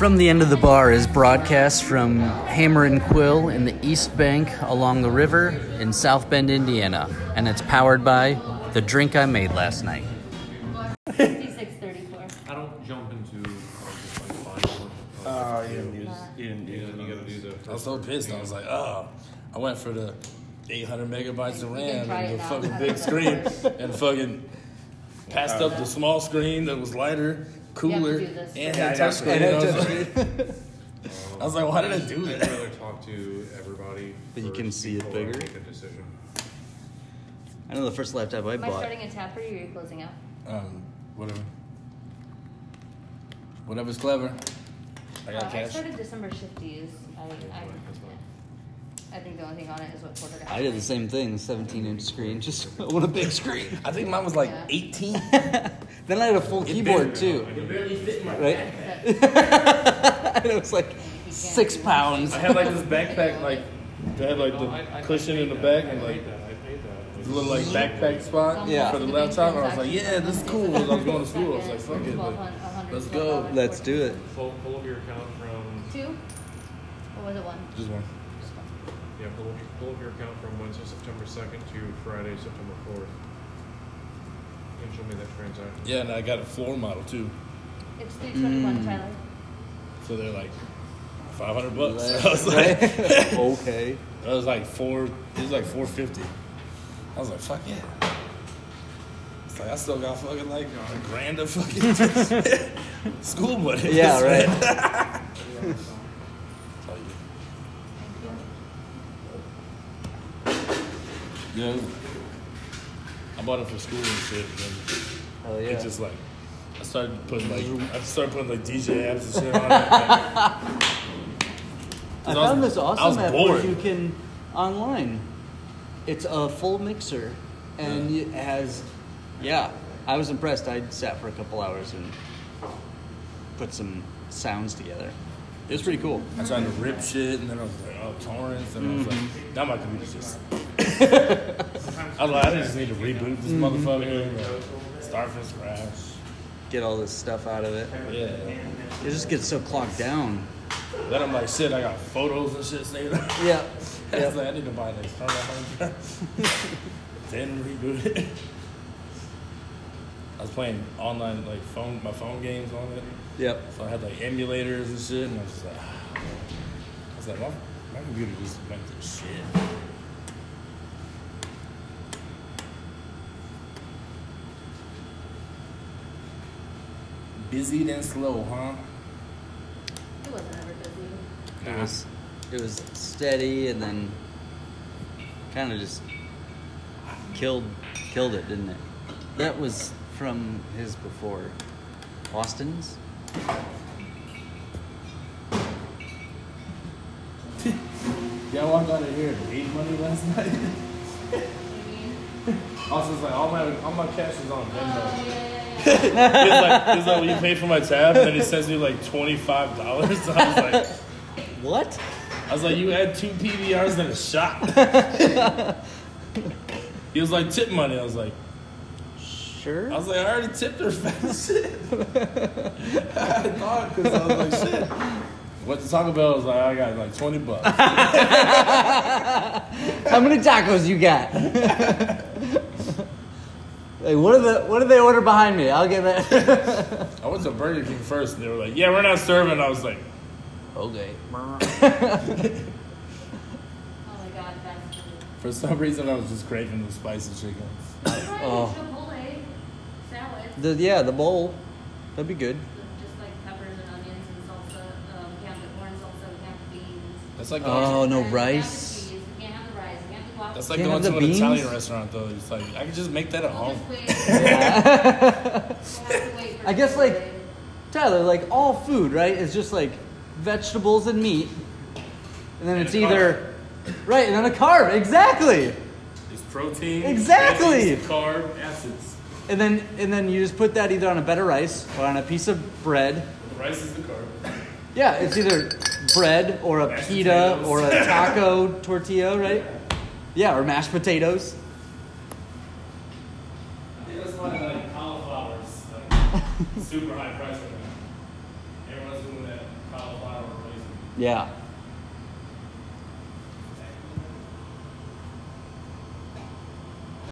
From the End of the Bar is broadcast from Hammer and Quill in the East Bank along the river in South Bend, Indiana, and it's powered by the drink I made last night. 5634. I don't jump into uh, like buying Oh, you didn't use. You didn't Yeah, use. you gotta do the. I was so pissed. I was like, oh, I went for the 800 megabytes of RAM and the fucking big screen and fucking passed up the small screen that was lighter, cooler, do this. and Yeah, had touch screen. I was, like, I was like, why did I do that? I'd rather talk to everybody. But you can first see it before I bigger? Make a decision. I know the first laptop I Am I bought. starting a tab for you or are you closing out? Um, whatever. Whatever's clever. I got Uh, I cash. started December shifties. I, I, I think the only thing on it is what Porter got. I did the same thing, 17 inch screen, just I want a big screen. I think mine was like Yeah. 18. Then I had a full keyboard too, It barely fit my right? and it was like six pounds. I had like this backpack, like that had like No, I- I- the cushion I in the paid back and like paid. I paid that. the little like backpack spot Yeah. for the laptop. And I was like, yeah, this is cool. As I was going to school, I was like, fuck it, like, let's go. Let's do it. Pull, pull up your account from Two? Or was it one? just one. Just one. yeah. Pull up, pull up your account from Wednesday, September second to Friday, September fourth. And show me that transaction. Yeah, and I got a floor model too, It's 321, Mm. Tyler. so they're like 500 bucks. Right. I was like, okay. I was like four. It was like 450. I was like, fuck yeah. It's like I still got fucking like a grand of fucking school money. Yeah, right. Tell you. Thank you. Yeah. I bought it for school and shit. And Hell yeah. it just like I started putting like I started putting like DJ apps and shit on it. I I was- found this awesome app where you can online. It's a full mixer, and it has, yeah. I was impressed. I sat for a couple hours and put some sounds together. It was pretty cool. I tried to rip shit and then I was like, oh torrents and I was mm-hmm. like, now my computer's just. I was like, I just need to reboot this mm-hmm. motherfucker. and, like, Start from scratch. Get all this stuff out of it. Yeah. It just gets so clogged down. Then I'm like, shit, I got photos and shit saved. up. Yeah. I like, I need to buy an external hard drive. then reboot it. I was playing online like phone my phone games on it. Yep. So I had like emulators and shit and I was just like I was like my, my computer just went through shit. Busy then slow, huh? It wasn't ever busy. It was, it was steady, and then kind of just killed, killed it, didn't it? That was from his before, Austin's. Yeah, I walked out of here and made money last night. Also, it's like all my all my cash is on oh, Venmo. It's like it's like you pay for my tab, and then he sends me like twenty five dollars. I was like, What? I was like, you had two PBRs and a shot. he was like, tip money. I was like, Sure. I was like, I already tipped her fat shit. I thought because I was like, shit. Went to Taco Bell. I was like, I got like twenty bucks. How many tacos you got? Hey, what are the what did they order behind me? I'll get that. I went to Burger King first, and they were like, yeah, we're not serving. I was like. okay. Oh my god, that's For some reason, I was just craving the spicy chicken. Oh. Chipotle salad. The, yeah, the bowl. That'd be good. Just like peppers and onions and salsa. Um, we have the corn salsa, we have the beans. That's like Oh, no And we rice. cheese, We can't have the rice, we can't have the guac. That's like Can't going to the an beans? Italian restaurant though. It's like I could just make that at home. just wait. We'll have to wait for I guess, like- Tyler, like all food, right, is just like vegetables and meat, and then And it's a either right, and then a carb, exactly, It's protein, Exactly. veggies, carb, acids. and then and then you just put that either on a bed of rice or on a piece of bread. The rice is the carb. Yeah, it's either bread or a Mashed pita potatoes. or a taco tortilla, right? Yeah, or mashed potatoes. I think that's why like cauliflower's like super high price right now. Everyone's doing that Yeah.